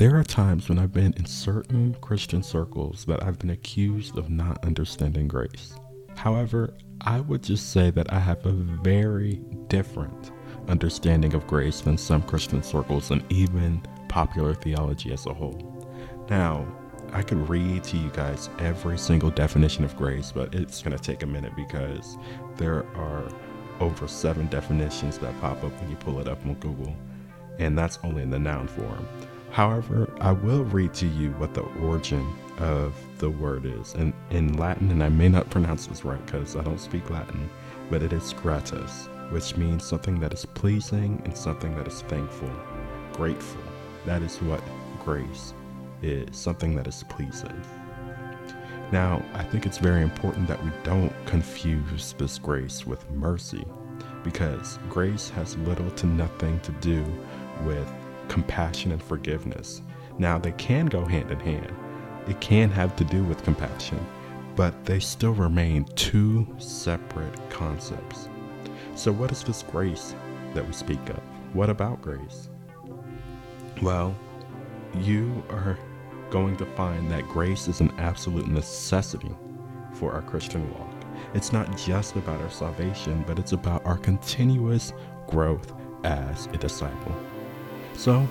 There are times when I've been in certain Christian circles that I've been accused of not understanding grace. However, I would just say that I have a very different understanding of grace than some Christian circles and even popular theology as a whole. Now, I could read to you guys every single definition of grace, but it's going to take a minute because there are over seven definitions that pop up when you pull it up on Google, and that's only in the noun form. However, I will read to you what the origin of the word is. And in Latin, and I may not pronounce this right because I don't speak Latin, but it is gratus, which means something that is pleasing and something that is thankful, grateful. That is what grace is something that is pleasing. Now, I think it's very important that we don't confuse this grace with mercy because grace has little to nothing to do with compassion and forgiveness. Now, they can go hand in hand, it can have to do with compassion, but they still remain two separate concepts. So, what is this grace that we speak of? What about grace? Well, you are going to find that grace is an absolute necessity for our Christian walk. It's not just about our salvation, but it's about our continuous growth as a disciple. So,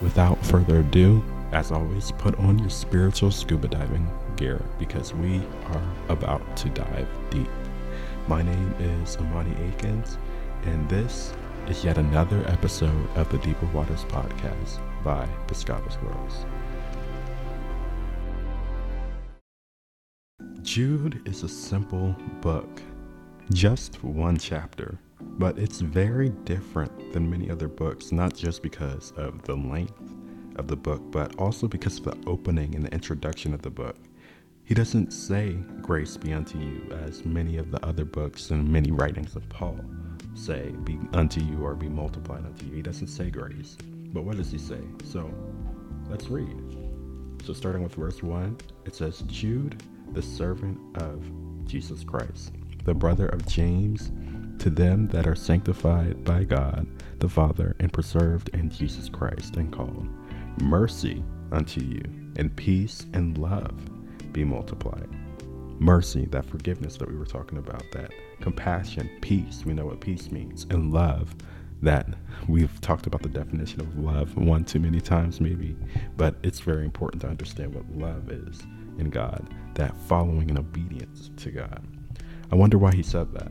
without further ado, as always, put on your spiritual scuba diving gear because we are about to dive deep. My name is Amani Akins, and this is yet another episode of the Deeper Waters Podcast by Piscata's Rose. Jude is a simple book, just one chapter, but it's very different than many other books, not just because of the length of the book, but also because of the opening and the introduction of the book. He doesn't say, Grace be unto you, as many of the other books and many writings of Paul say, Be unto you or be multiplied unto you. He doesn't say grace. But what does he say? So let's read. So, starting with verse 1, it says, Jude, the servant of Jesus Christ, the brother of James, to them that are sanctified by God the Father and preserved in Jesus Christ and called, mercy unto you, and peace and love be multiplied. Mercy, that forgiveness that we were talking about, that compassion, peace, we know what peace means, and love, that we've talked about the definition of love one too many times, maybe, but it's very important to understand what love is in God, that following and obedience to God. I wonder why he said that.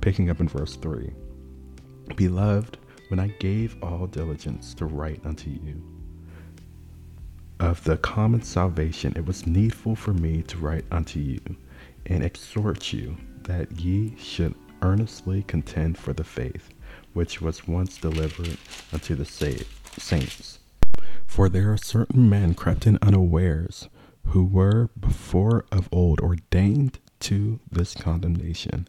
Picking up in verse 3 Beloved, when I gave all diligence to write unto you, of the common salvation, it was needful for me to write unto you and exhort you that ye should earnestly contend for the faith which was once delivered unto the saints. For there are certain men crept in unawares, who were before of old ordained to this condemnation,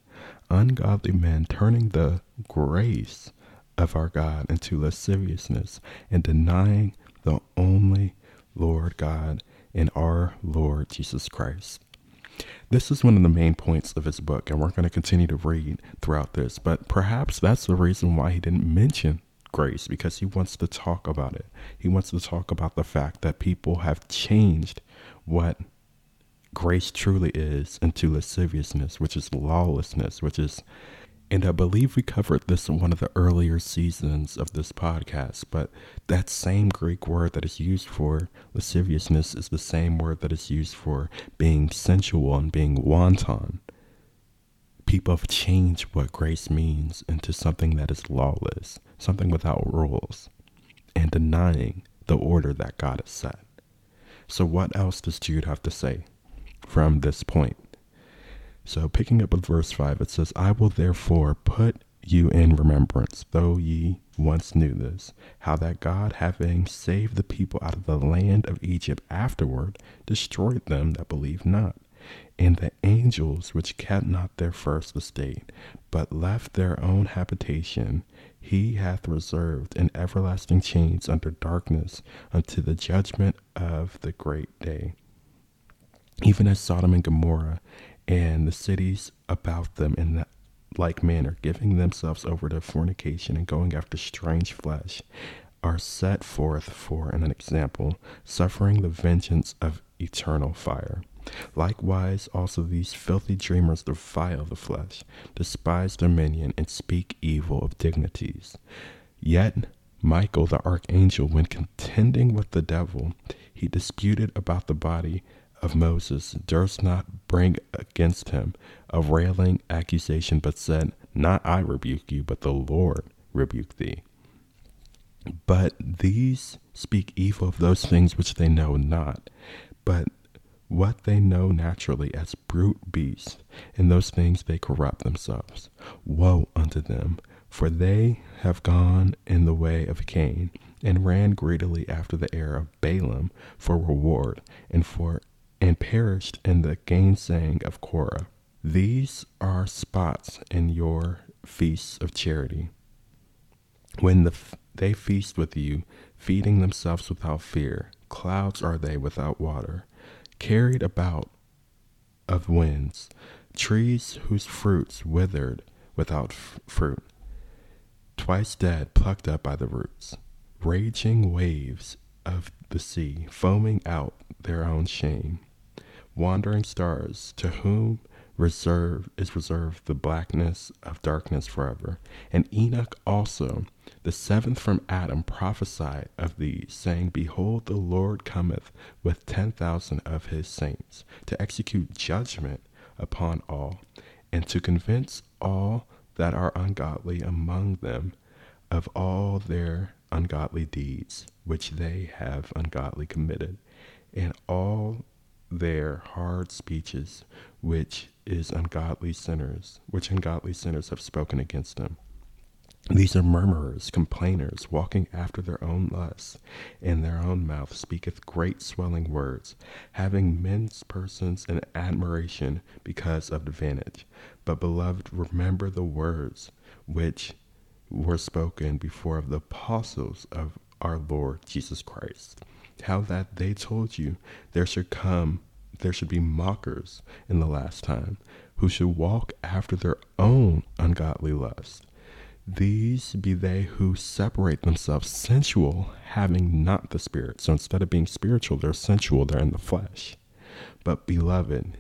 ungodly men turning the grace of our God into lasciviousness and denying the only Lord God and our Lord Jesus Christ. This is one of the main points of his book, and we're going to continue to read throughout this. But perhaps that's the reason why he didn't mention grace, because he wants to talk about it. He wants to talk about the fact that people have changed what grace truly is into lasciviousness, which is lawlessness, which is and I believe we covered this in one of the earlier seasons of this podcast, but that same Greek word that is used for lasciviousness is the same word that is used for being sensual and being wanton. People have changed what grace means into something that is lawless, something without rules, and denying the order that God has set. So, what else does Jude have to say from this point? So, picking up with verse 5, it says, I will therefore put you in remembrance, though ye once knew this, how that God, having saved the people out of the land of Egypt afterward, destroyed them that believed not. And the angels which kept not their first estate, but left their own habitation, he hath reserved in everlasting chains under darkness unto the judgment of the great day. Even as Sodom and Gomorrah and the cities about them in that like manner, giving themselves over to fornication and going after strange flesh, are set forth for an example, suffering the vengeance of eternal fire. Likewise, also these filthy dreamers defile the flesh, despise dominion, and speak evil of dignities. Yet Michael the archangel, when contending with the devil, he disputed about the body of Moses, durst not bring against him a railing accusation, but said, Not I rebuke you, but the Lord rebuke thee. But these speak evil of those things which they know not, but what they know naturally as brute beasts, in those things they corrupt themselves. Woe unto them, for they have gone in the way of Cain, and ran greedily after the heir of Balaam for reward, and for and perished in the gainsaying of Korah. These are spots in your feasts of charity. When the, they feast with you, feeding themselves without fear, clouds are they without water carried about of winds, trees whose fruits withered without f- fruit, twice dead, plucked up by the roots, raging waves of the sea, foaming out their own shame, wandering stars to whom reserved is reserved the blackness of darkness forever. And Enoch also, the seventh from Adam, prophesied of these, saying, Behold, the Lord cometh with ten thousand of his saints to execute judgment upon all, and to convince all that are ungodly among them of all their ungodly deeds which they have ungodly committed, and all their hard speeches which is ungodly sinners, which ungodly sinners have spoken against them. These are murmurers, complainers, walking after their own lusts, and their own mouth speaketh great swelling words, having men's persons in admiration because of advantage. But, beloved, remember the words which were spoken before of the apostles of our Lord Jesus Christ, how that they told you there should come there should be mockers in the last time who should walk after their own ungodly lust. These be they who separate themselves sensual, having not the Spirit. So instead of being spiritual, they're sensual, they're in the flesh. But beloved,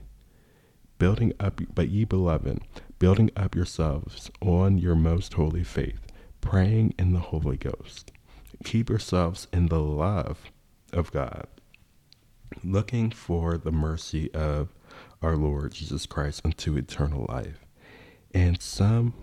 building up, but ye beloved, building up yourselves on your most holy faith, praying in the Holy Ghost. Keep yourselves in the love of God looking for the mercy of our Lord Jesus Christ unto eternal life. And some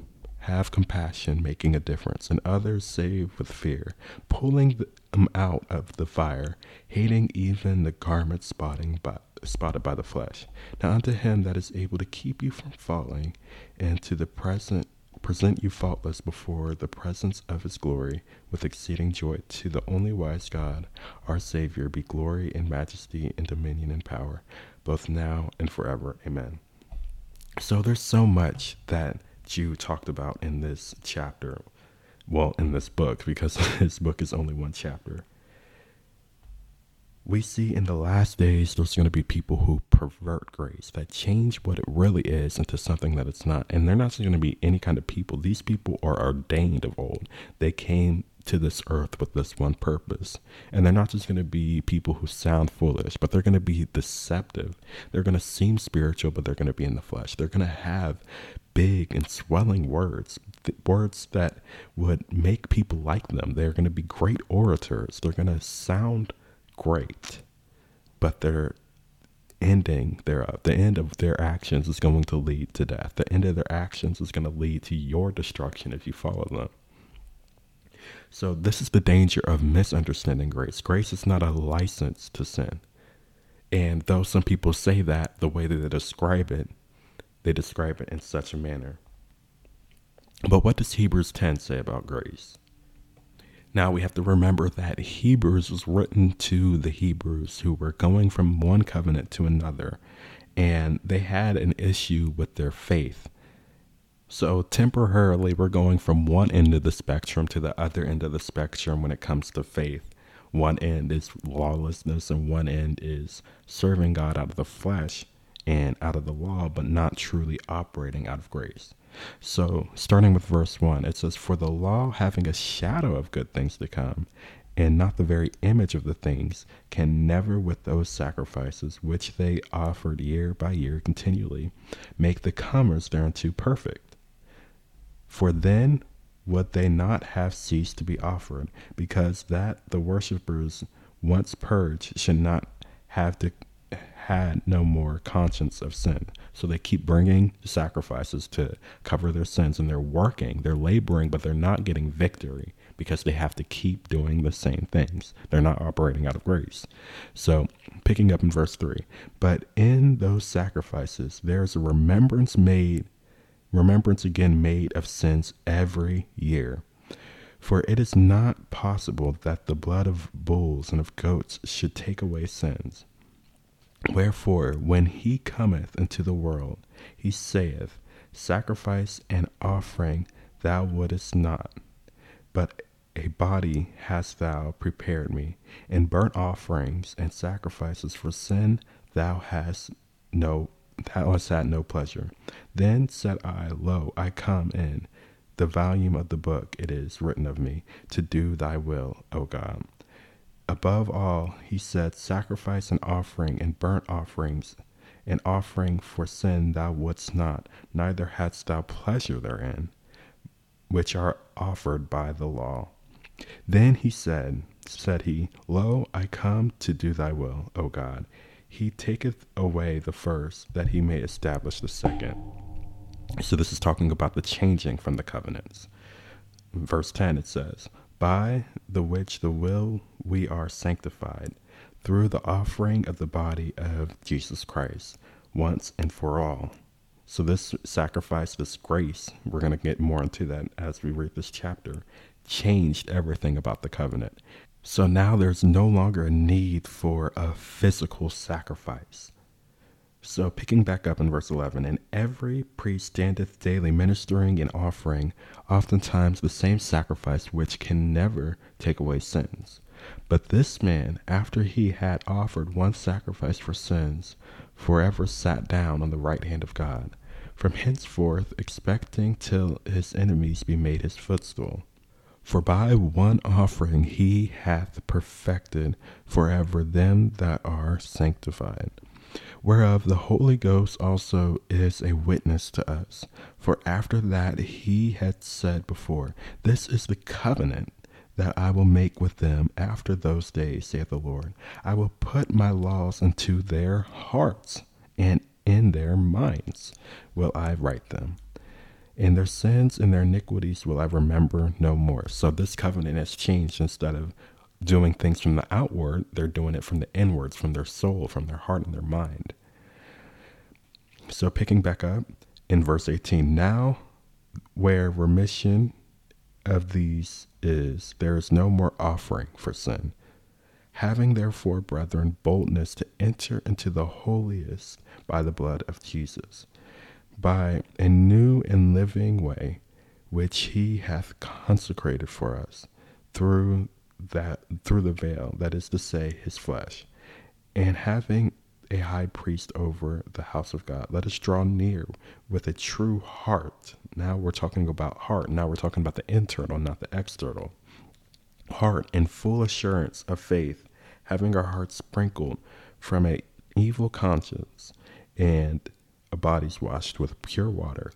have compassion, making a difference, and others save with fear, pulling them um, out of the fire, hating even the garment spotting by, spotted by the flesh. Now unto him that is able to keep you from falling, and to the present present you faultless before the presence of his glory with exceeding joy to the only wise God, our Savior, be glory and majesty and dominion and power, both now and forever. Amen. So there's so much that Jude talked about in this chapter. Well, in this book, because this book is only one chapter we see in the last days there's going to be people who pervert grace that change what it really is into something that it's not. And they're not just going to be any kind of people. These people are ordained of old. They came to this earth with this one purpose. And they're not just going to be people who sound foolish but they're going to be deceptive. They're going to seem spiritual but they're going to be in the flesh. They're going to have big and swelling words words that would make people like them. They're going to be great orators. They're going to sound great, but their ending their the end of their actions is going to lead to death. The end of their actions is going to lead to your destruction if you follow them. So this is the danger of misunderstanding grace. Grace is not a license to sin. And though some people say that, the way that they describe it, they describe it in such a manner. But what does Hebrews 10 say about grace? Now we have to remember that Hebrews was written to the Hebrews who were going from one covenant to another, and they had an issue with their faith. So, temporarily, we're going from one end of the spectrum to the other end of the spectrum when it comes to faith. One end is lawlessness, and one end is serving God out of the flesh. and out of the law, but not truly operating out of grace. So, starting with verse 1, it says, For the law, having a shadow of good things to come, and not the very image of the things, can never, with those sacrifices which they offered year by year continually, make the comers thereunto perfect. For then would they not have ceased to be offered, because that the worshippers once purged should not have to had no more conscience of sin. So they keep bringing sacrifices to cover their sins and they're working, they're laboring, but they're not getting victory because they have to keep doing the same things. They're not operating out of grace. So, picking up in verse 3, but in those sacrifices, there's a remembrance made, remembrance again made of sins every year. For it is not possible that the blood of bulls and of goats should take away sins. Wherefore, when he cometh into the world, he saith, Sacrifice and offering thou wouldest not, but a body hast thou prepared me, and burnt offerings and sacrifices for sin thou hast no thou hast had no pleasure. Then said I, Lo, I come in the volume of the book it is written of me, to do thy will, O God. Above all, he said, Sacrifice and offering and burnt offerings an offering for sin thou wouldst not, neither hadst thou pleasure therein, which are offered by the law. Then he said, said he, Lo, I come to do thy will, O God. He taketh away the first, that he may establish the second. So this is talking about the changing from the covenants. verse 10 it says, by the which the will we are sanctified through the offering of the body of Jesus Christ once and for all. So, this sacrifice, this grace, we're going to get more into that as we read this chapter, changed everything about the covenant. So now there's no longer a need for a physical sacrifice. So, picking back up in verse 11, and every priest standeth daily ministering and offering, oftentimes the same sacrifice which can never take away sins. But this man, after he had offered one sacrifice for sins, forever sat down on the right hand of God, from henceforth expecting till his enemies be made his footstool. For by one offering he hath perfected forever them that are sanctified whereof the Holy Ghost also is a witness to us. For after that he had said before, This is the covenant that I will make with them after those days, saith the Lord. I will put my laws into their hearts, and in their minds will I write them. And their sins and their iniquities will I remember no more. So this covenant has changed instead of doing things from the outward, they're doing it from the inwards, from their soul, from their heart and their mind. So, picking back up in verse 18, now where remission of these is, there is no more offering for sin. Having therefore, brethren, boldness to enter into the holiest by the blood of Jesus, by a new and living way which he hath consecrated for us through that through the veil, that is to say, his flesh, and having a high priest over the house of God. Let us draw near with a true heart. Now we're talking about heart. Now we're talking about the internal, not the external. Heart in full assurance of faith, having our hearts sprinkled from a evil conscience and our bodies washed with pure water.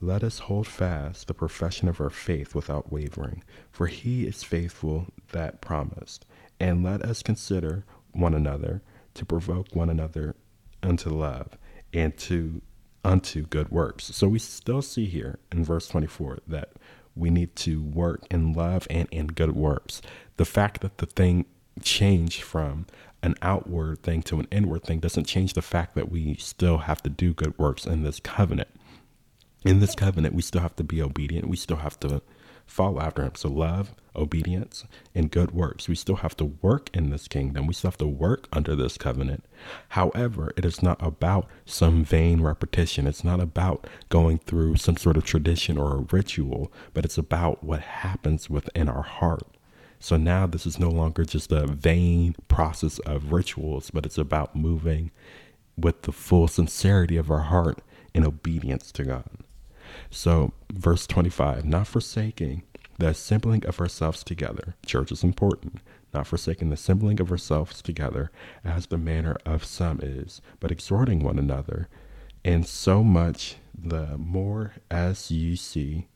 Let us hold fast the profession of our faith without wavering, for he is faithful that promised. And let us consider one another to provoke one another unto love and to unto good works. So we still see here in verse 24 that we need to work in love and in good works. The fact that the thing changed from an outward thing to an inward thing doesn't change the fact that we still have to do good works in this covenant in this covenant, we still have to be obedient. We still have to follow after him. So, love, obedience, and good works. We still have to work in this kingdom. We still have to work under this covenant. However, it is not about some vain repetition. It's not about going through some sort of tradition or a ritual, but it's about what happens within our heart. So now this is no longer just a vain process of rituals, but it's about moving with the full sincerity of our heart in obedience to God. So, verse 25, not forsaking the assembling of ourselves together. Church is important, not forsaking the assembling of ourselves together as the manner of some is, but exhorting one another, and so much the more as you see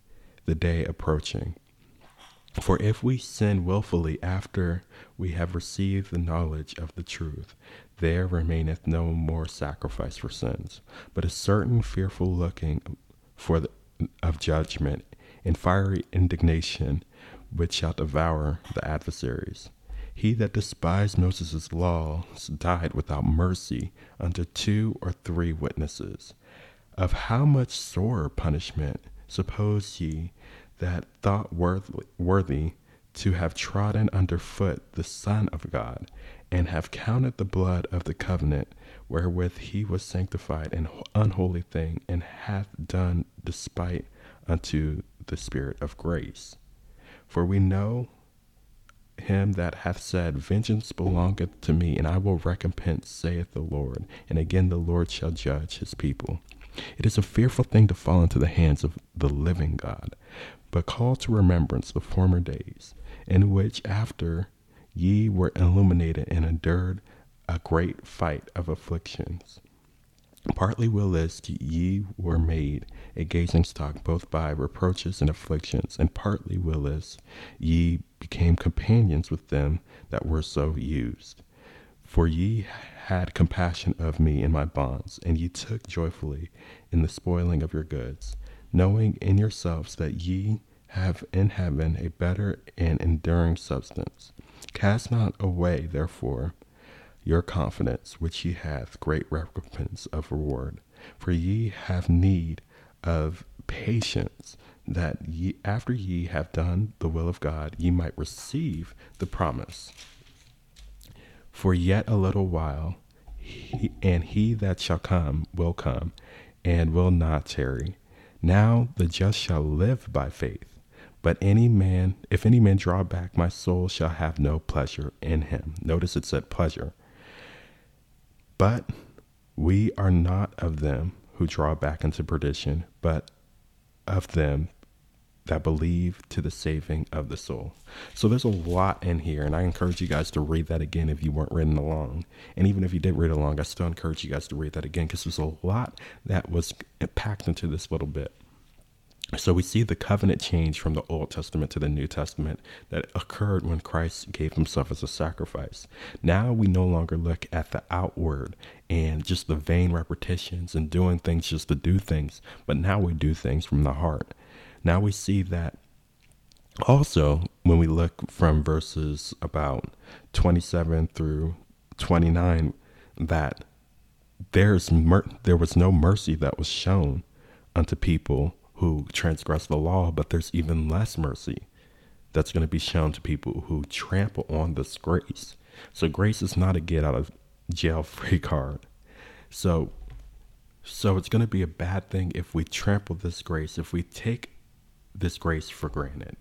the day approaching. For if we sin wilfully after we have received the knowledge of the truth, there remaineth no more sacrifice for sins, but a certain fearful looking for the, of judgment and fiery indignation which shall devour the adversaries. He that despised Moses' laws died without mercy unto two or three witnesses. Of how much sorer punishment suppose ye that thought worthy, worthy to have trodden under foot the Son of God, and have counted the blood of the covenant wherewith he was sanctified an unholy thing, and hath done despite unto the Spirit of grace. For we know him that hath said, Vengeance belongeth to me, and I will recompense, saith the Lord. And again the Lord shall judge his people. It is a fearful thing to fall into the hands of the living God, but call to remembrance the former days, in which after ye were illuminated and endured a great fight of afflictions. Partly whilst ye were made a gazing stock both by reproaches and afflictions, and partly whilst ye became companions with them that were so used. For ye had compassion of me in my bonds, and ye took joyfully in the spoiling of your goods knowing in yourselves that ye have in heaven a better and enduring substance. Cast not away, therefore, your confidence, which ye hath great recompense of reward. For ye have need of patience, that ye, after ye have done the will of God, ye might receive the promise. For yet a little while, he, and he that shall come will come, and will not tarry. Now the just shall live by faith. But any man, if any man draw back, my soul shall have no pleasure in him. Notice it said pleasure. But we are not of them who draw back into perdition, but of them that believe to the saving of the soul. So there's a lot in here, and I encourage you guys to read that again if you weren't reading along. And even if you did read along, I still encourage you guys to read that again because there's a lot that was packed into this little bit. So we see the covenant change from the Old Testament to the New Testament that occurred when Christ gave himself as a sacrifice. Now we no longer look at the outward and just the vain repetitions and doing things just to do things, but now we do things from the heart. Now we see that also when we look from verses about 27 through 29 that there's mer- there was no mercy that was shown unto people who transgress the law, but there's even less mercy that's going to be shown to people who trample on this grace. So grace is not a get out of jail free card. So so it's going to be a bad thing if we trample this grace, if we take this grace for granted.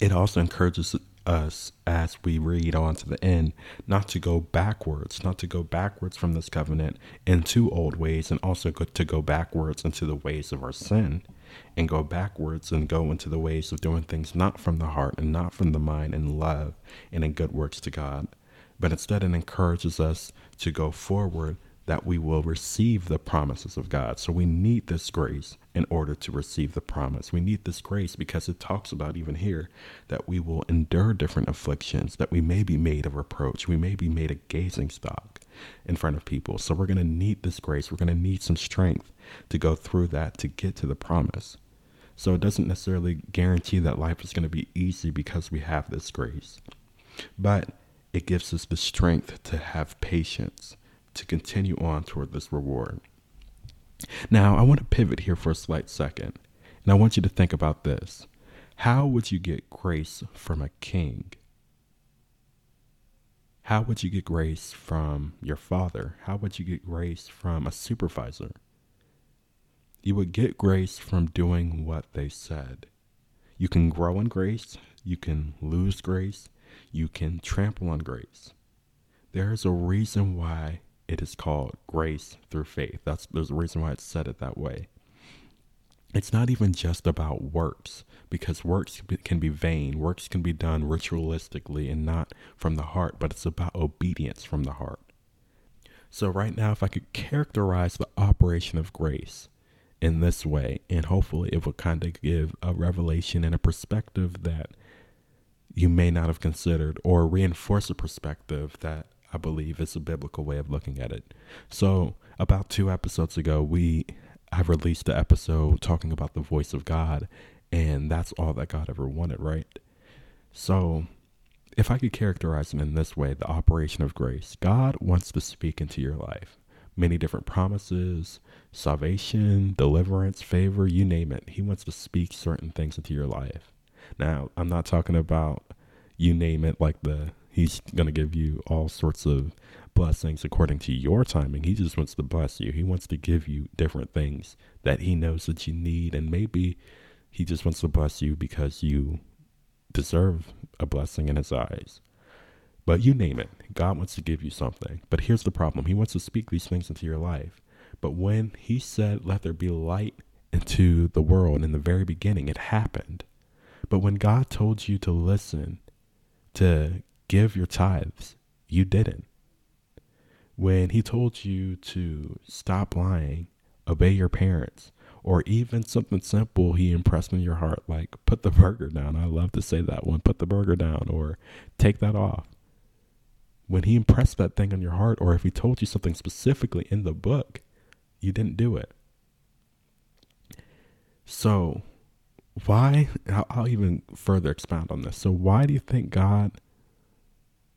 It also encourages us as we read on to the end not to go backwards, not to go backwards from this covenant into old ways, and also to go backwards into the ways of our sin, and go backwards and go into the ways of doing things not from the heart and not from the mind and love and in good works to God. But instead, it encourages us to go forward that we will receive the promises of God. So we need this grace in order to receive the promise. We need this grace because it talks about even here that we will endure different afflictions, that we may be made a reproach, we may be made a gazing stock in front of people. So we're going to need this grace. We're going to need some strength to go through that to get to the promise. So it doesn't necessarily guarantee that life is going to be easy because we have this grace. But it gives us the strength to have patience to continue on toward this reward. Now, I want to pivot here for a slight second, and I want you to think about this. How would you get grace from a king? How would you get grace from your father? How would you get grace from a supervisor? You would get grace from doing what they said. You can grow in grace, you can lose grace, you can trample on grace. There is a reason why it is called grace through faith. That's there's a reason why it's said it that way. It's not even just about works because works can be vain. Works can be done ritualistically and not from the heart, but it's about obedience from the heart. So, right now, if I could characterize the operation of grace in this way, and hopefully it would kind of give a revelation and a perspective that you may not have considered, or reinforce a perspective that I believe is a biblical way of looking at it. So, about two episodes ago, we I released the episode talking about the voice of God, and that's all that God ever wanted, right? So, if I could characterize it in this way, the operation of grace, God wants to speak into your life. Many different promises, salvation, deliverance, favor, you name it. He wants to speak certain things into your life. Now, I'm not talking about you name it like the he's going to give you all sorts of blessings according to your timing. He just wants to bless you. He wants to give you different things that he knows that you need and maybe he just wants to bless you because you deserve a blessing in his eyes. But you name it, God wants to give you something. But here's the problem He wants to speak these things into your life. But when He said, Let there be light into the world in the very beginning, it happened. But when God told you to listen, to give your tithes, you didn't. When He told you to stop lying, obey your parents, or even something simple he impressed in your heart, like put the burger down. I love to say that one put the burger down, or take that off. When he impressed that thing on your heart, or if he told you something specifically in the book, you didn't do it. So, why? I'll even further expound on this. So, why do you think God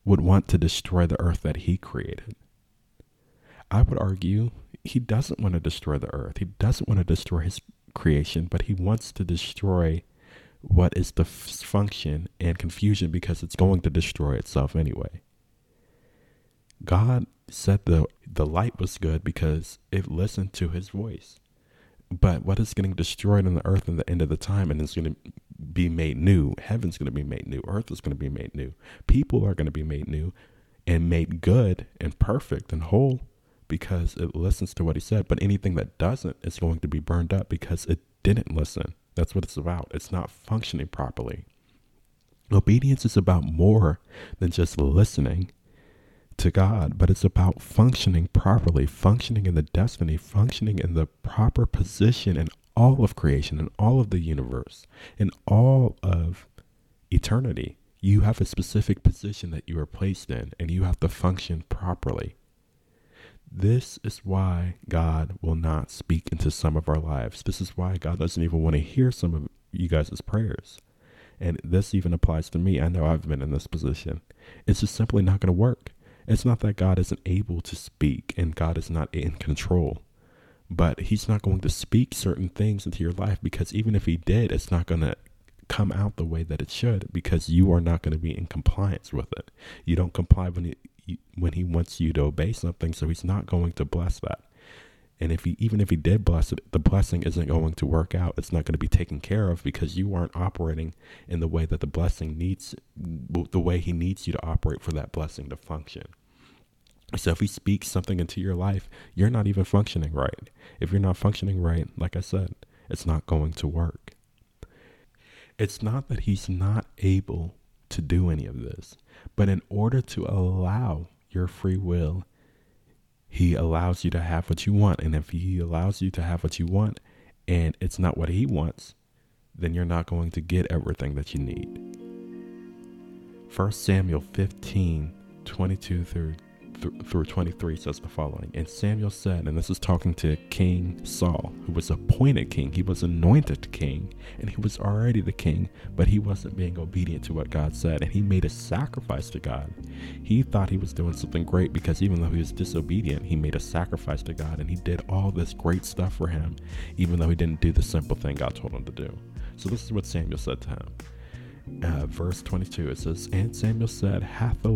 would want to destroy the earth that he created? I would argue he doesn't want to destroy the earth. He doesn't want to destroy his creation, but he wants to destroy what is the function and confusion because it's going to destroy itself anyway. God said the the light was good because it listened to his voice. But what is getting destroyed on the earth in the end of the time and it's going to be made new. Heaven's going to be made new. Earth is going to be made new. People are going to be made new and made good and perfect and whole because it listens to what he said, but anything that doesn't is going to be burned up because it didn't listen. That's what it's about. It's not functioning properly. Obedience is about more than just listening to God, but it's about functioning properly, functioning in the destiny, functioning in the proper position in all of creation, and all of the universe, and all of eternity. You have a specific position that you are placed in, and you have to function properly. This is why God will not speak into some of our lives. This is why God doesn't even want to hear some of you guys' prayers. And this even applies to me. I know I've been in this position. It's just simply not going to work. It's not that God isn't able to speak and God is not in control, but He's not going to speak certain things into your life because even if He did, it's not going to come out the way that it should because you are not going to be in compliance with it. You don't comply when he when he wants you to obey something, so he's not going to bless that. And if he even if he did bless it, the blessing isn't going to work out. It's not going to be taken care of because you aren't operating in the way that the blessing needs the way he needs you to operate for that blessing to function. So if he speaks something into your life, you're not even functioning right. If you're not functioning right, like I said, it's not going to work. It's not that he's not able to do any of this. But in order to allow your free will, he allows you to have what you want. And if he allows you to have what you want and it's not what he wants, then you're not going to get everything that you need. 1 Samuel 15 22 through through 23 says the following And Samuel said, and this is talking to King Saul, who was appointed king. He was anointed king, and he was already the king, but he wasn't being obedient to what God said, and he made a sacrifice to God. He thought he was doing something great because even though he was disobedient, he made a sacrifice to God, and he did all this great stuff for him, even though he didn't do the simple thing God told him to do. So this is what Samuel said to him. Uh, verse 22 it says and samuel said hath the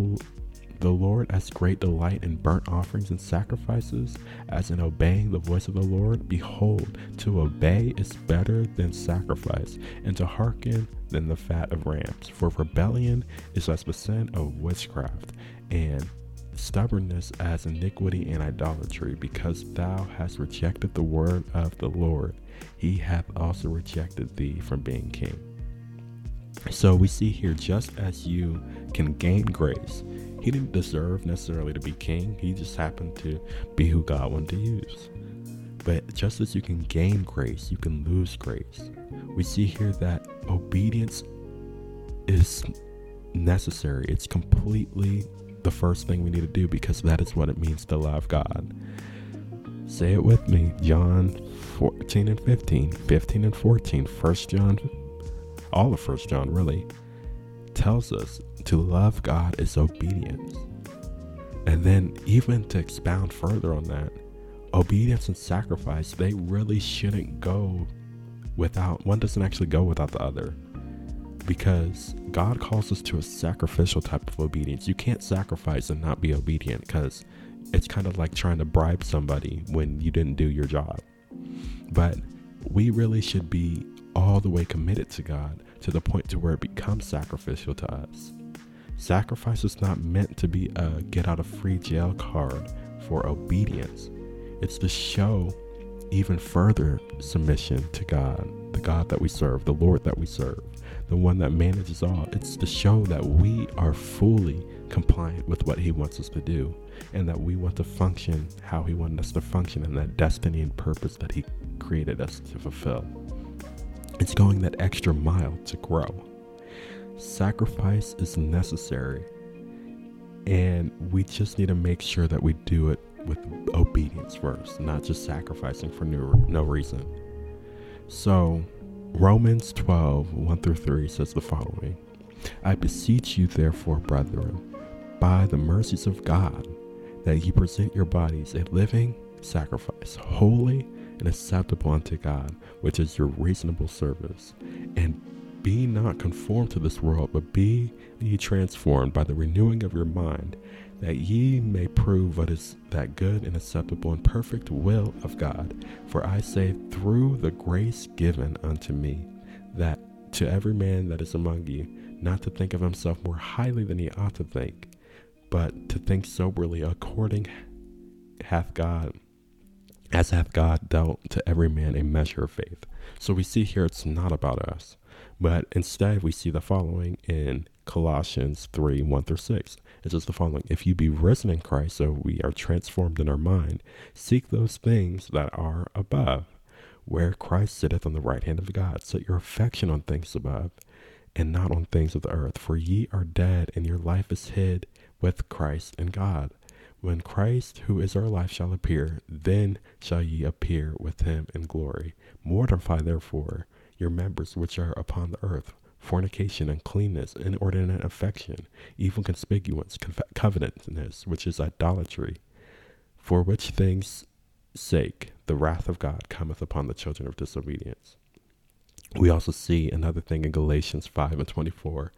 the Lord as great delight in burnt offerings and sacrifices as in obeying the voice of the Lord? Behold, to obey is better than sacrifice, and to hearken than the fat of rams. For rebellion is as the sin of witchcraft, and stubbornness as iniquity and idolatry, because thou hast rejected the word of the Lord, he hath also rejected thee from being king. So we see here, just as you can gain grace, he didn't deserve necessarily to be king, he just happened to be who God wanted to use. But just as you can gain grace, you can lose grace. We see here that obedience is necessary, it's completely the first thing we need to do because that is what it means to love God. Say it with me John 14 and 15, 15 and 14, 1 John, all of 1 John really, tells us to love God is obedience. And then, even to expound further on that, obedience and sacrifice, they really shouldn't go without, one doesn't actually go without the other because God calls us to a sacrificial type of obedience. You can't sacrifice and not be obedient because it's kind of like trying to bribe somebody when you didn't do your job. But we really should be all the way committed to God to the point to where it becomes sacrificial to us. Sacrifice is not meant to be a get out of free jail card for obedience. It's to show even further submission to God, the God that we serve, the Lord that we serve the one that manages all. It's to show that we are fully compliant with what He wants us to do and that we want to function how He wanted us to function in that destiny and purpose that He created us to fulfill. It's going that extra mile to grow. Sacrifice is necessary, and we just need to make sure that we do it with obedience first, not just sacrificing for no, reason. So, Romans 12, 1 through 3 says the following I beseech you, therefore, brethren, by the mercies of God, that ye present your bodies a living sacrifice, holy and acceptable unto God, which is your reasonable service. And be not conformed to this world, but be ye transformed by the renewing of your mind, that ye may prove what is that good and acceptable and perfect will of God. For I say, through the grace given unto me, that to every man that is among you, not to think of himself more highly than he ought to think, but to think soberly according hath God as hath God dealt to every man a measure of faith. So we see here it's not about us, but instead we see the following in Colossians 3 1 through 6. It says the following If you be risen in Christ, so we are transformed in our mind, seek those things that are above, where Christ sitteth on the right hand of God. Set your affection on things above, and not on things of the earth. For ye are dead, and your life is hid with Christ in God. When Christ, who is our life, shall appear, then shall ye appear with him in glory. Mortify therefore your members which are upon the earth fornication, uncleanness, inordinate affection, evil concupiscence, covetousness, which is idolatry, for which things' sake the wrath of God cometh upon the children of disobedience. We also see another thing in Galatians 5 and 24.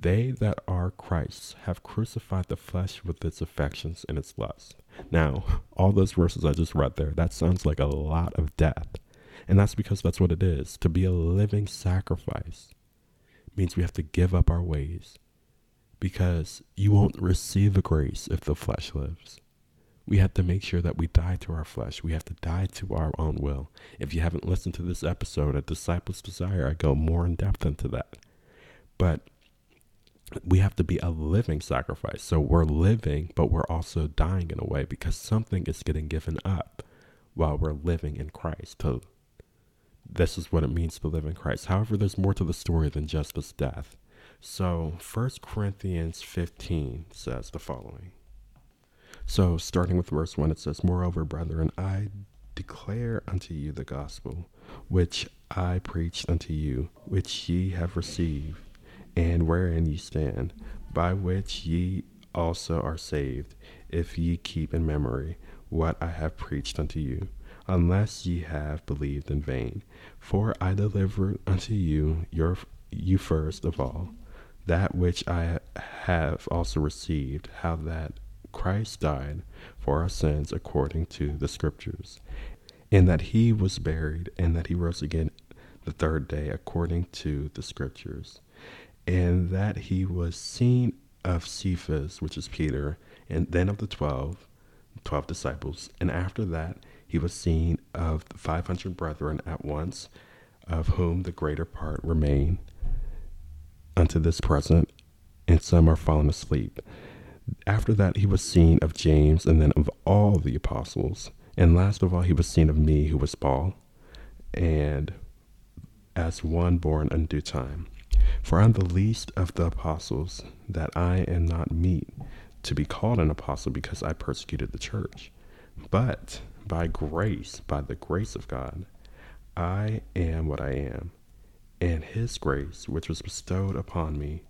They that are Christ's have crucified the flesh with its affections and its lusts. Now, all those verses I just read there, that sounds like a lot of death. And that's because that's what it is to be a living sacrifice means we have to give up our ways because you won't receive the grace if the flesh lives. We have to make sure that we die to our flesh. We have to die to our own will. If you haven't listened to this episode, A Disciple's Desire, I go more in depth into that. But we have to be a living sacrifice. So we're living, but we're also dying in a way because something is getting given up while we're living in Christ to this is what it means to live in Christ. However, there's more to the story than just this death. So, 1 Corinthians 15 says the following. So, starting with verse 1, it says, Moreover, brethren, I declare unto you the gospel which I preached unto you, which ye have received, and wherein ye stand, by which ye also are saved, if ye keep in memory what I have preached unto you unless ye have believed in vain. For I delivered unto you your you first of all that which I have also received, how that Christ died for our sins according to the Scriptures, and that he was buried, and that he rose again the third day according to the Scriptures, and that he was seen of Cephas, which is Peter, and then of the twelve, twelve disciples. And after that, he was seen of the five hundred brethren at once, of whom the greater part remain unto this present, and some are fallen asleep. After that, he was seen of James, and then of all the apostles. And last of all, he was seen of me, who was Paul, and as one born unto time. For I am the least of the apostles, that I am not meet to be called an apostle because I persecuted the church. But by grace, by the grace of God, I am what I am. And his grace, which was bestowed upon me,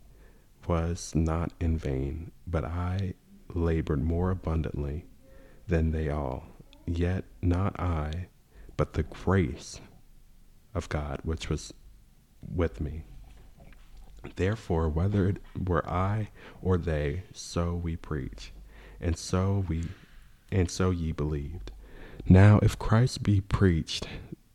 was not in vain, but I labored more abundantly than they all. Yet not I, but the grace of God which was with me. Therefore, whether it were I or they, so we preach, and so we and so ye believed. Now if Christ be preached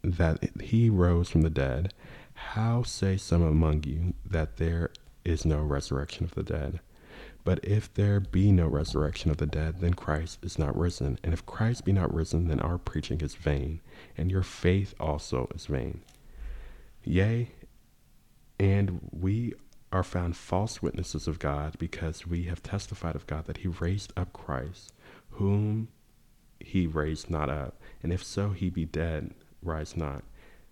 that he rose from the dead, how say some among you that there is no resurrection of the dead? But if there be no resurrection of the dead, then Christ is not risen. And if Christ be not risen, then our preaching is vain, and your faith also is vain. Yea, and we are found false witnesses of God because we have testified of God that he raised up Christ, whom he raised not up. And if so, he be dead, rise not.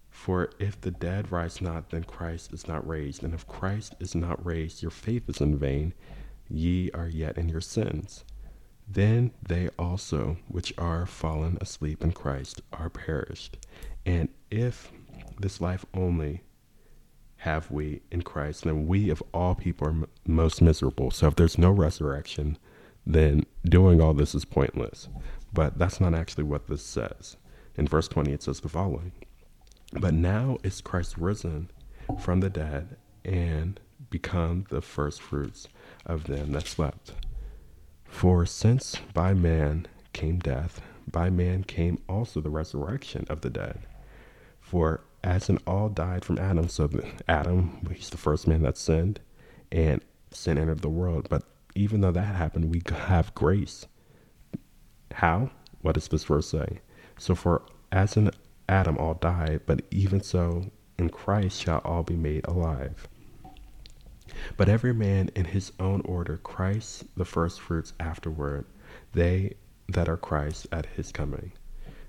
For if the dead rise not, then Christ is not raised. And if Christ is not raised, your faith is in vain. Ye are yet in your sins. Then they also, which are fallen asleep in Christ, are perished. And if this life only have we in Christ, then we of all people are m- most miserable. So if there's no resurrection, then doing all this is pointless. But that's not actually what this says. In verse 20, it says the following But now is Christ risen from the dead and become the first fruits of them that slept. For since by man came death, by man came also the resurrection of the dead. For as in all died from Adam, so Adam, he's the first man that sinned, and sin entered the world. But even though that happened, we have grace. How? What does this verse say? So for as in Adam all died, but even so in Christ shall all be made alive. But every man in his own order, Christ the firstfruits afterward, they that are Christ at his coming.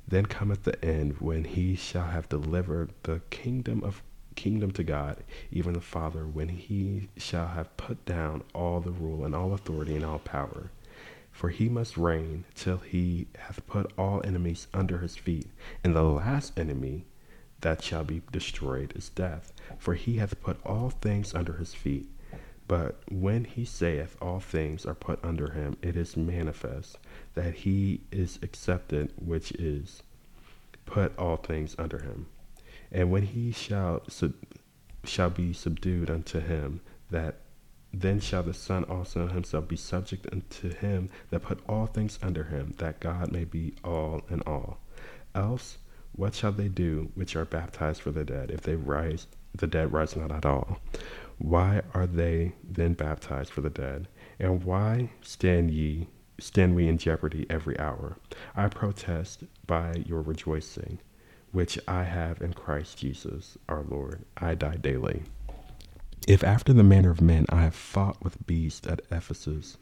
Then cometh the end when he shall have delivered the kingdom of kingdom to God, even the Father, when he shall have put down all the rule and all authority and all power. For he must reign till he hath put all enemies under his feet. And the last enemy that shall be destroyed is death. For he hath put all things under his feet. But when he saith all things are put under him, it is manifest that he is accepted, which is put all things under him. And when he shall sub- shall be subdued unto him, that then shall the Son also himself be subject unto him that put all things under him, that God may be all in all. Else, what shall they do which are baptized for the dead, if they rise, the dead rise not at all? Why are they then baptized for the dead? And why stand ye, stand we in jeopardy every hour? I protest by your rejoicing, which I have in Christ Jesus our Lord. I die daily. If after the manner of men I have fought with beasts at Ephesus,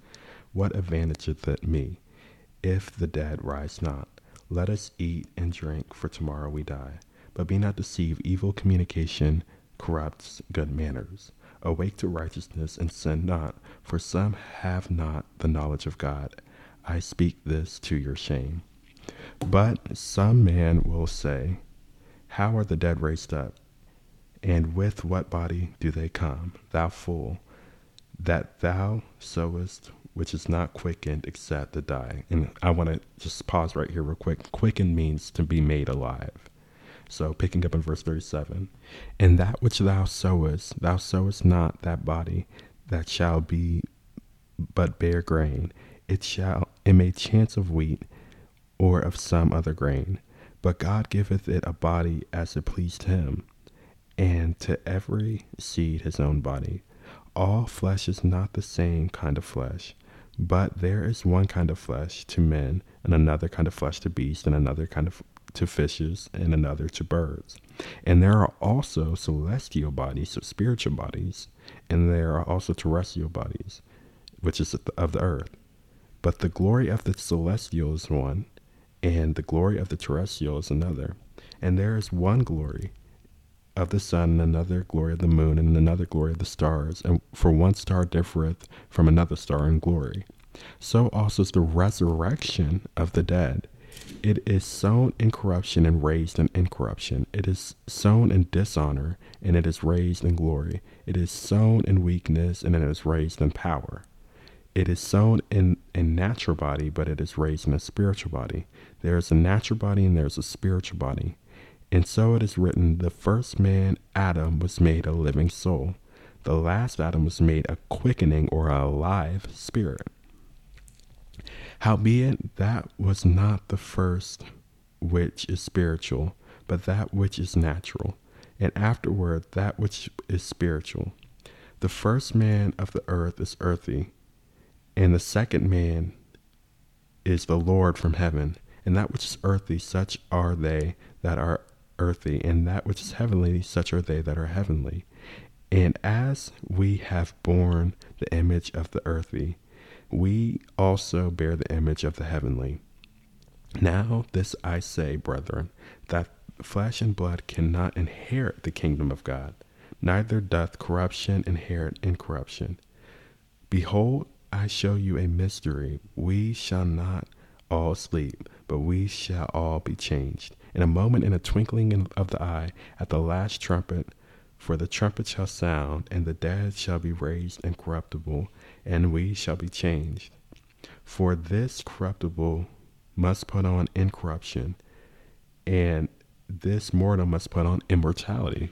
what advantageth it me, if the dead rise not? Let us eat and drink, for tomorrow we die. But be not deceived, evil communication corrupts good manners. Awake to righteousness and sin not, for some have not the knowledge of God. I speak this to your shame. But some man will say, How are the dead raised up? And with what body do they come? Thou fool, that thou sowest which is not quickened except to die. And I want to just pause right here real quick. Quickened means to be made alive. So picking up in verse 37, and that which thou sowest, thou sowest not that body that shall be but bare grain. It shall it may chance of wheat or of some other grain. But God giveth it a body as it pleased him, and to every seed his own body. All flesh is not the same kind of flesh, But there is one kind of flesh to men, and another kind of flesh to beasts, and another kind of to fishes, and another to birds. And there are also celestial bodies, so spiritual bodies, and there are also terrestrial bodies, which is of the earth. But the glory of the celestial is one, and the glory of the terrestrial is another. And there is one glory of the sun, and another glory of the moon, and another glory of the stars. And for one star differeth from another star in glory. So also is the resurrection of the dead. It is sown in corruption and raised in incorruption. It is sown in dishonor and it is raised in glory. It is sown in weakness and it is raised in power. It is sown in a natural body, but it is raised in a spiritual body. There is a natural body and there is a spiritual body. And so it is written the first man, Adam, was made a living soul. The last Adam was made a quickening or a alive spirit. Howbeit, that was not the first which is spiritual, but that which is natural, and afterward that which is spiritual. The first man of the earth is earthy, and the second man is the Lord from heaven. And that which is earthy, such are they that are earthy, and that which is heavenly, such are they that are heavenly. And as we have borne the image of the earthy, we also bear the image of the heavenly. Now, this I say, brethren, that flesh and blood cannot inherit the kingdom of God, neither doth corruption inherit incorruption. Behold, I show you a mystery. We shall not all sleep, but we shall all be changed. In a moment, in a twinkling of the eye, at the last trumpet, for the trumpet shall sound, and the dead shall be raised incorruptible, and we shall be changed. For this corruptible must put on incorruption, and this mortal must put on immortality.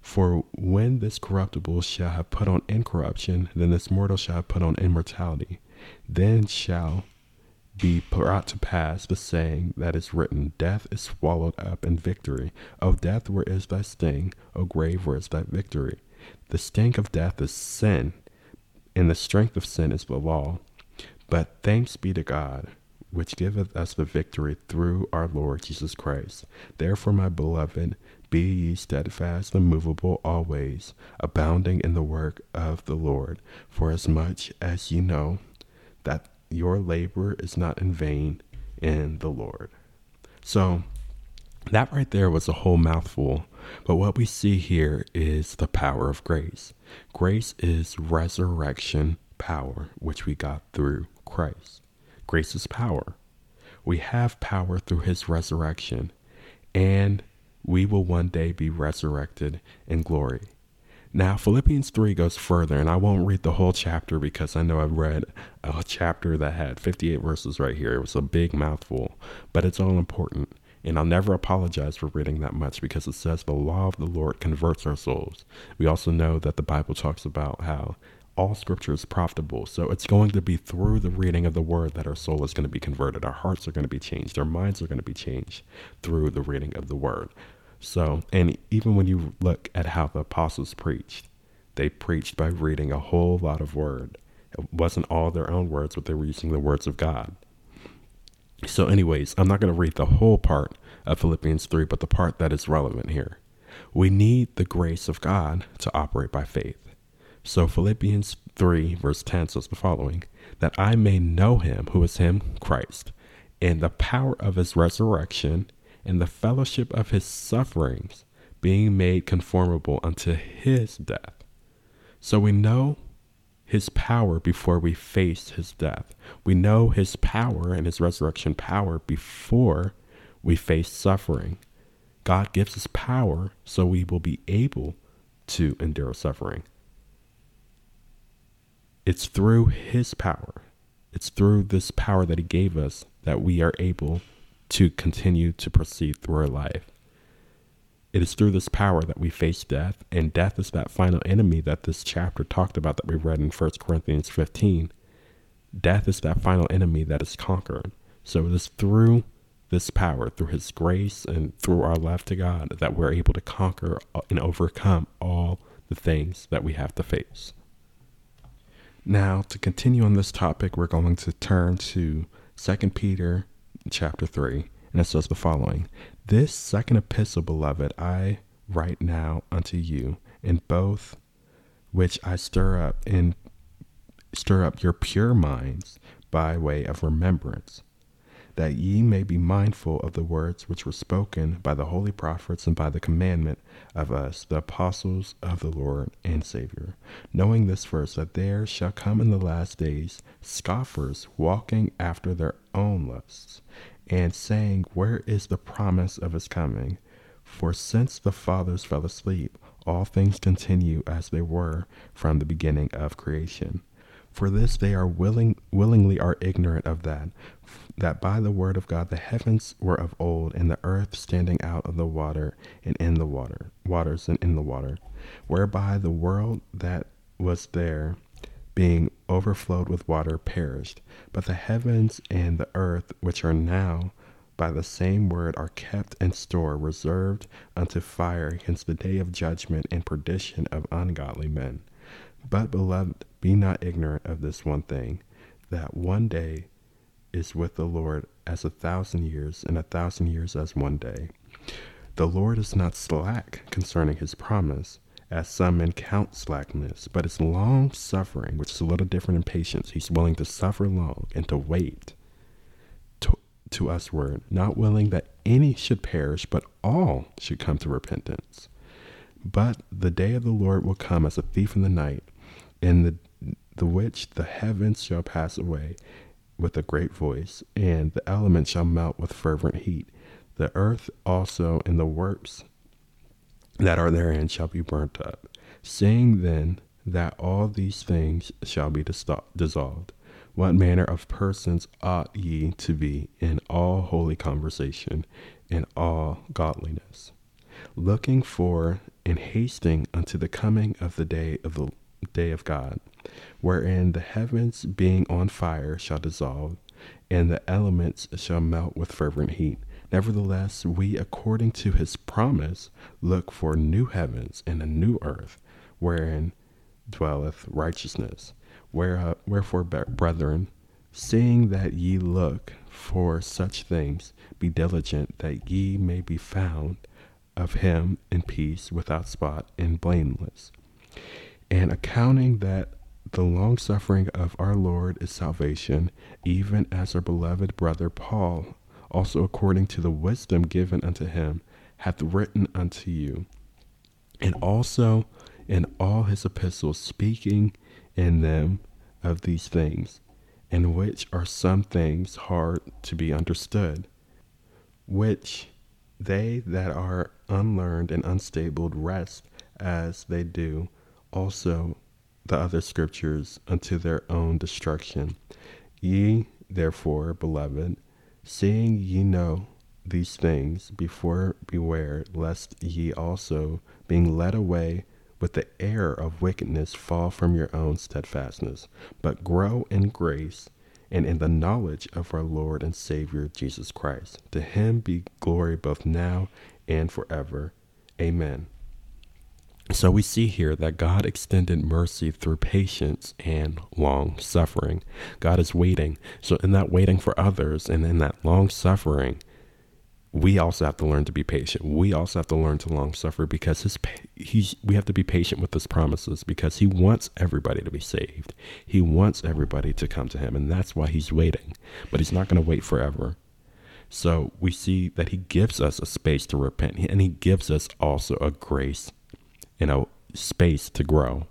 For when this corruptible shall have put on incorruption, then this mortal shall have put on immortality. Then shall be brought to pass the saying that is written Death is swallowed up in victory. O death, where is thy sting? O grave, where is thy victory? The sting of death is sin, and the strength of sin is the law. But thanks be to God, which giveth us the victory through our Lord Jesus Christ. Therefore, my beloved, be ye steadfast, immovable always, abounding in the work of the Lord, for as much as ye know that your labor is not in vain in the Lord. So, that right there was a whole mouthful. But what we see here is the power of grace. Grace is resurrection power, which we got through Christ. Grace is power. We have power through his resurrection, and we will one day be resurrected in glory. Now, Philippians 3 goes further, and I won't read the whole chapter because I know I've read a chapter that had 58 verses right here. It was a big mouthful, but it's all important. And I'll never apologize for reading that much because it says the law of the Lord converts our souls. We also know that the Bible talks about how all scripture is profitable. So it's going to be through the reading of the word that our soul is going to be converted. Our hearts are going to be changed. Our minds are going to be changed through the reading of the word. So, and even when you look at how the apostles preached, they preached by reading a whole lot of word. It wasn't all their own words, but they were using the words of God. So, anyways, I'm not going to read the whole part of Philippians 3, but the part that is relevant here. We need the grace of God to operate by faith. So, Philippians 3, verse 10 says the following that I may know him, who is him, Christ, and the power of his resurrection in the fellowship of his sufferings, being made conformable unto his death. So we know his power before we face his death. We know his power and his resurrection power before we face suffering. God gives us power so we will be able to endure suffering. It's through his power, it's through this power that he gave us that we are able to continue to proceed through our life. It is through this power that we face death, and death is that final enemy that this chapter talked about that we read in 1 Corinthians 15. Death is that final enemy that is conquered. So it is through this power, through His grace, and through our love to God that we're able to conquer and overcome all the things that we have to face. Now, to continue on this topic, we're going to turn to 2 Peter chapter 3, and it says the following This second epistle, beloved, I write now unto you, in both which I stir up in stir up your pure minds by way of remembrance that ye may be mindful of the words which were spoken by the holy prophets and by the commandment of us, the apostles of the Lord and Savior, knowing this first, that there shall come in the last days scoffers walking after their own lusts, and saying, Where is the promise of his coming? For since the fathers fell asleep, all things continue as they were from the beginning of creation. For this they are willing willingly are ignorant of that, that by the word of God the heavens were of old, and the earth standing out of the water and in the water waters and in the water, whereby the world that was there being overflowed with water perished. But the heavens and the earth which are now by the same word are kept in store, reserved unto fire against the day of judgment and perdition of ungodly men. But, beloved, be not ignorant of this one thing, that one day is with the Lord as a thousand years, and a thousand years as one day. The Lord is not slack concerning his promise, as some men count slackness, but is long suffering, which is a little different in patience. He's willing to suffer long and to wait to, to usward, not willing that any should perish, but all should come to repentance. But the day of the Lord will come as a thief in the night, in the, the which the heavens shall pass away with a great voice, and the elements shall melt with fervent heat. The earth also and the works that are therein shall be burnt up. Seeing then that all these things shall be dissolved, what manner of persons ought ye to be in all holy conversation, in all godliness, looking for and hasting unto the coming of the day of the day of God, wherein the heavens being on fire shall dissolve, and the elements shall melt with fervent heat. Nevertheless, we, according to his promise, look for new heavens and a new earth, wherein dwelleth righteousness. Where, wherefore, brethren, seeing that ye look for such things, be diligent that ye may be found of him in peace, without spot, and blameless and accounting that the long suffering of our Lord is salvation, even as our beloved brother Paul, also according to the wisdom given unto him, hath written unto you, and also in all his epistles, speaking in them of these things, in which are some things hard to be understood, which they that are unlearned and unstable rest as they do also the other scriptures unto their own destruction. Ye, therefore, beloved, seeing ye know these things, before beware lest ye also, being led away with the error of wickedness, fall from your own steadfastness, but grow in grace and in the knowledge of our Lord and Savior Jesus Christ. To him be glory both now and forever. Amen. So we see here that God extended mercy through patience and long suffering. God is waiting. So in that waiting for others and in that long suffering, we also have to learn to be patient. We also have to learn to long suffer because his he's we have to be patient with his promises because he wants everybody to be saved. He wants everybody to come to him and that's why he's waiting. But he's not going to wait forever. So we see that he gives us a space to repent and he gives us also a grace you know, space to grow.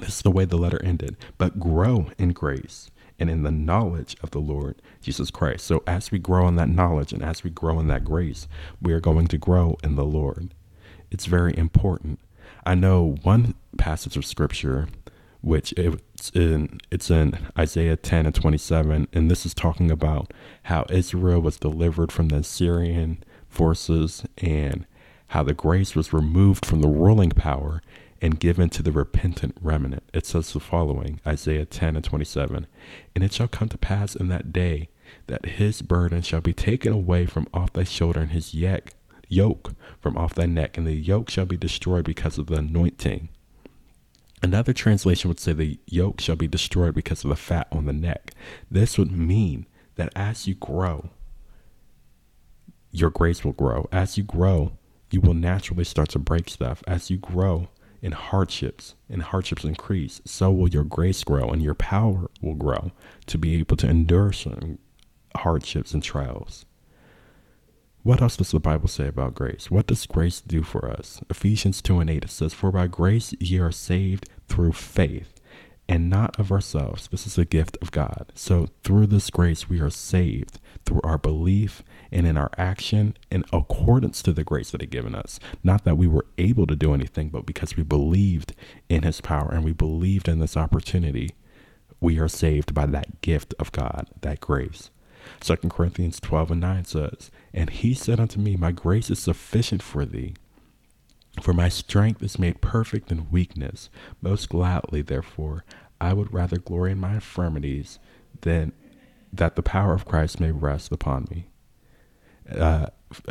This is the way the letter ended. But grow in grace and in the knowledge of the Lord Jesus Christ. So as we grow in that knowledge and as we grow in that grace, we are going to grow in the Lord. It's very important. I know one passage of scripture which it's in it's in Isaiah 10 and 27 and this is talking about how Israel was delivered from the Assyrian forces and how the grace was removed from the ruling power and given to the repentant remnant. It says the following Isaiah 10 and 27 And it shall come to pass in that day that his burden shall be taken away from off thy shoulder, and his yoke, yoke from off thy neck, and the yoke shall be destroyed because of the anointing Another translation would say the yoke shall be destroyed because of the fat on the neck. This would mean that as you grow, your grace will grow. As you grow, you will naturally start to break stuff. As you grow in hardships and hardships increase, so will your grace grow and your power will grow to be able to endure certain hardships and trials. What else does the Bible say about grace? What does grace do for us? Ephesians 2 and 8 it says, For by grace ye are saved through faith, and not of ourselves. This is a gift of God. So through this grace we are saved through our belief and in our action in accordance to the grace that He given us. Not that we were able to do anything, but because we believed in His power and we believed in this opportunity, we are saved by that gift of God, that grace. Second Corinthians 12 and 9 says, And he said unto me, My grace is sufficient for thee, for my strength is made perfect in weakness. Most gladly, therefore, I would rather glory in my infirmities than that the power of Christ may rest upon me. Uh,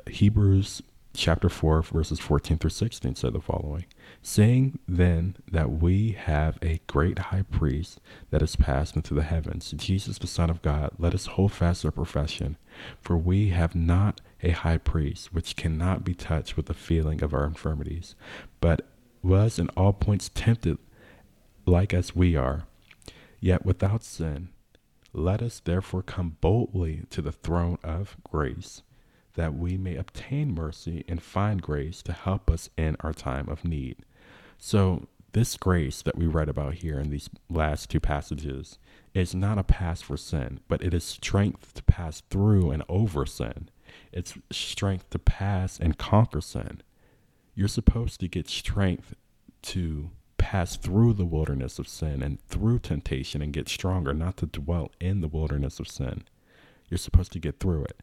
Hebrews chapter 4, verses 14 through 16 said the following Saying then that we have a great high priest that has passed into the heavens, Jesus the Son of God, let us hold fast our profession. For we have not a high priest which cannot be touched with the feeling of our infirmities, but was in all points tempted like as we are, yet without sin. Let us therefore come boldly to the throne of grace that we may obtain mercy and find grace to help us in our time of need. So, this grace that we read about here in these last two passages is not a pass for sin, but it is strength to pass through and over sin. It's strength to pass and conquer sin. You're supposed to get strength to pass through the wilderness of sin and through temptation and get stronger, not to dwell in the wilderness of sin. You're supposed to get through it.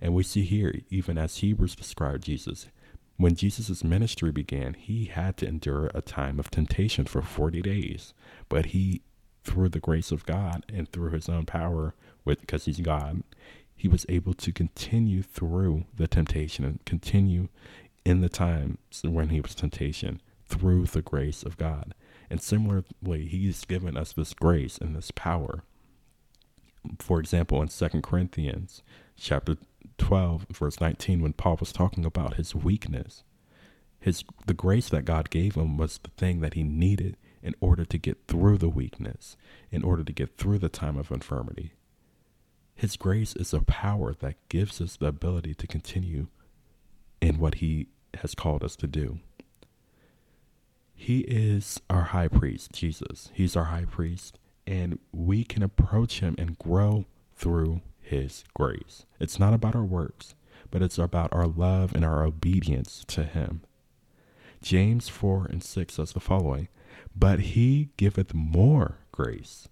And we see here, even as Hebrews described Jesus, when Jesus' ministry began, he had to endure a time of temptation for 40 days. But he, through the grace of God and through his own power, because he's God, he was able to continue through the temptation and continue in the times when he was temptation through the grace of God. And similarly, he's given us this grace and this power. For example, in Second Corinthians chapter 12 verse 19 when Paul was talking about his weakness. His the grace that God gave him was the thing that he needed in order to get through the weakness, in order to get through the time of infirmity. His grace is a power that gives us the ability to continue in what he has called us to do. He is our high priest, Jesus. He's our high priest, and we can approach him and grow through his grace. It's not about our works, but it's about our love and our obedience to him. James 4 and 6 says the following But he giveth more grace.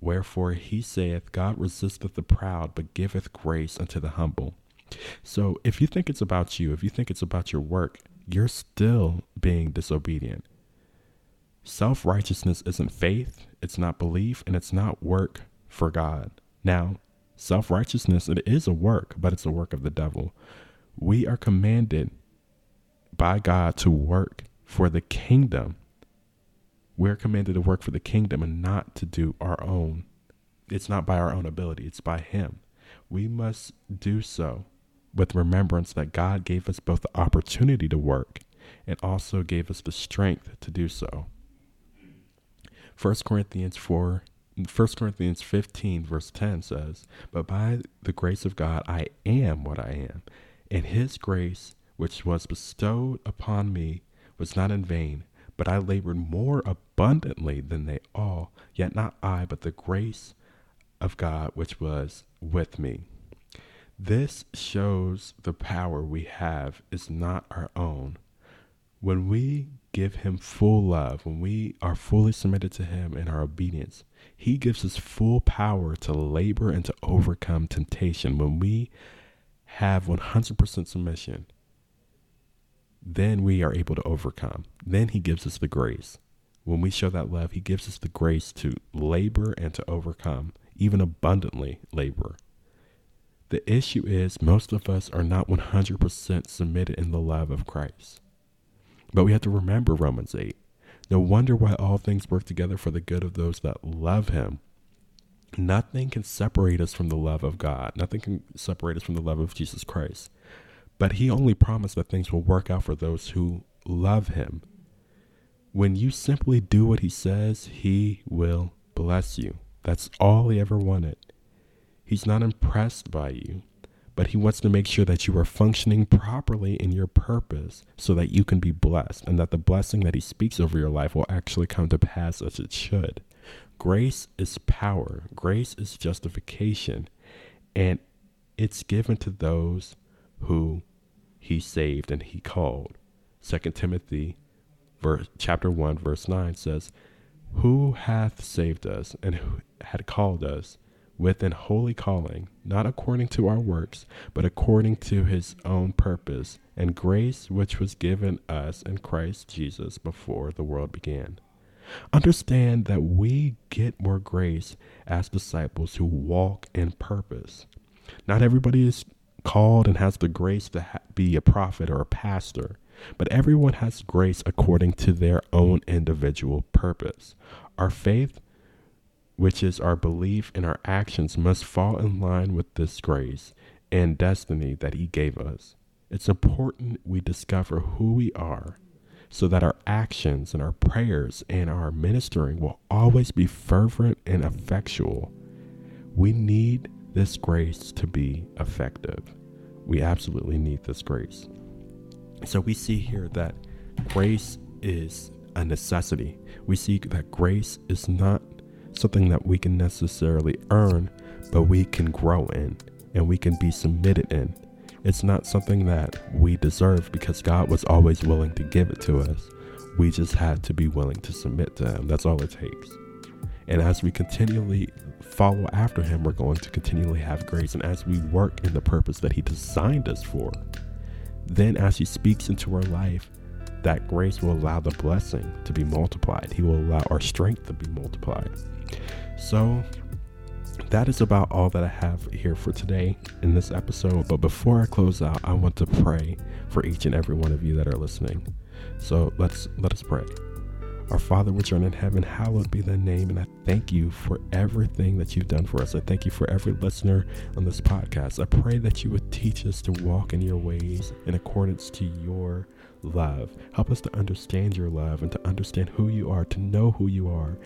Wherefore he saith, God resisteth the proud, but giveth grace unto the humble. So if you think it's about you, if you think it's about your work, you're still being disobedient. Self righteousness isn't faith, it's not belief, and it's not work for God. Now, Self righteousness, it is a work, but it's a work of the devil. We are commanded by God to work for the kingdom. We're commanded to work for the kingdom and not to do our own. It's not by our own ability, it's by Him. We must do so with remembrance that God gave us both the opportunity to work and also gave us the strength to do so. 1 Corinthians 4 1 Corinthians 15, verse 10 says, But by the grace of God I am what I am, and his grace, which was bestowed upon me, was not in vain, but I labored more abundantly than they all, yet not I, but the grace of God which was with me. This shows the power we have is not our own. When we give him full love, when we are fully submitted to him in our obedience, he gives us full power to labor and to overcome temptation. When we have 100% submission, then we are able to overcome. Then he gives us the grace. When we show that love, he gives us the grace to labor and to overcome, even abundantly labor. The issue is most of us are not 100% submitted in the love of Christ. But we have to remember Romans 8 No wonder why all things work together for the good of those that love him. Nothing can separate us from the love of God. Nothing can separate us from the love of Jesus Christ. But he only promised that things will work out for those who love him. When you simply do what he says, he will bless you. That's all he ever wanted. He's not impressed by you, but he wants to make sure that you are functioning properly in your purpose so that you can be blessed and that the blessing that he speaks over your life will actually come to pass as it should. Grace is power, grace is justification, and it's given to those who he saved and he called. 2 Timothy verse, chapter 1 verse 9 says, "Who hath saved us and who had called us with an holy calling, not according to our works, but according to his own purpose and grace which was given us in Christ Jesus before the world began. Understand that we get more grace as disciples who walk in purpose. Not everybody is called and has the grace to ha- be a prophet or a pastor, but everyone has grace according to their own individual purpose. Our faith which is our belief and our actions, must fall in line with this grace and destiny that He gave us. It's important we discover who we are so that our actions and our prayers and our ministering will always be fervent and effectual. We need this grace to be effective. We absolutely need this grace. So we see here that grace is a necessity. We see that grace is not something that we can necessarily earn, but we can grow in and we can be submitted in. It's not something that we deserve because God was always willing to give it to us. We just had to be willing to submit to Him. That's all it takes. And as we continually follow after Him, we're going to continually have grace. And as we work in the purpose that He designed us for, then as He speaks into our life, that grace will allow the blessing to be multiplied. He will allow our strength to be multiplied. So, that is about all that I have here for today in this episode. But before I close out, I want to pray for each and every one of you that are listening. So let's let us pray. Our Father which art in heaven, hallowed be thy name. And I thank you for everything that you've done for us. I thank you for every listener on this podcast. I pray that you would teach us to walk in your ways in accordance to your love. Help us to understand your love and to understand who you are, to know who you are,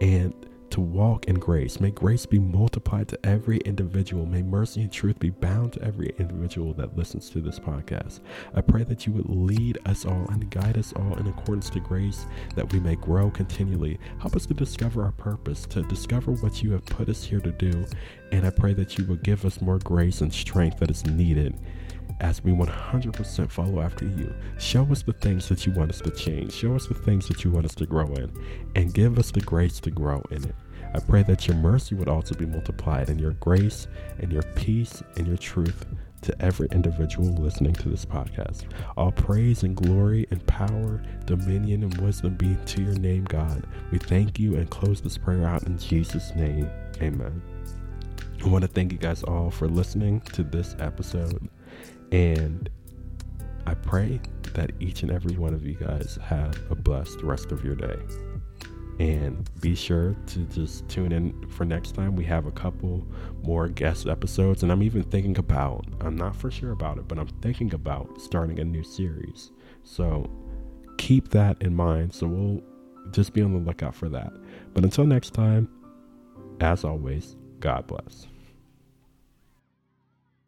and to walk in grace. May grace be multiplied to every individual. May mercy and truth be bound to every individual that listens to this podcast. I pray that you would lead us all and guide us all in accordance to grace that we may grow continually. Help us to discover our purpose, to discover what you have put us here to do. And I pray that you will give us more grace and strength that is needed as we 100% follow after you. Show us the things that you want us to change. Show us the things that you want us to grow in, and give us the grace to grow in it. I pray that your mercy would also be multiplied, and your grace, and your peace, and your truth to every individual listening to this podcast. All praise and glory and power, dominion and wisdom be to your name, God. We thank you and close this prayer out in Jesus' name. Amen. I want to thank you guys all for listening to this episode. And I pray that each and every one of you guys have a blessed rest of your day. And be sure to just tune in for next time. We have a couple more guest episodes, and I'm even thinking about, I'm not for sure about it, but I'm thinking about starting a new series. So keep that in mind. So we'll just be on the lookout for that. But until next time, as always, God bless.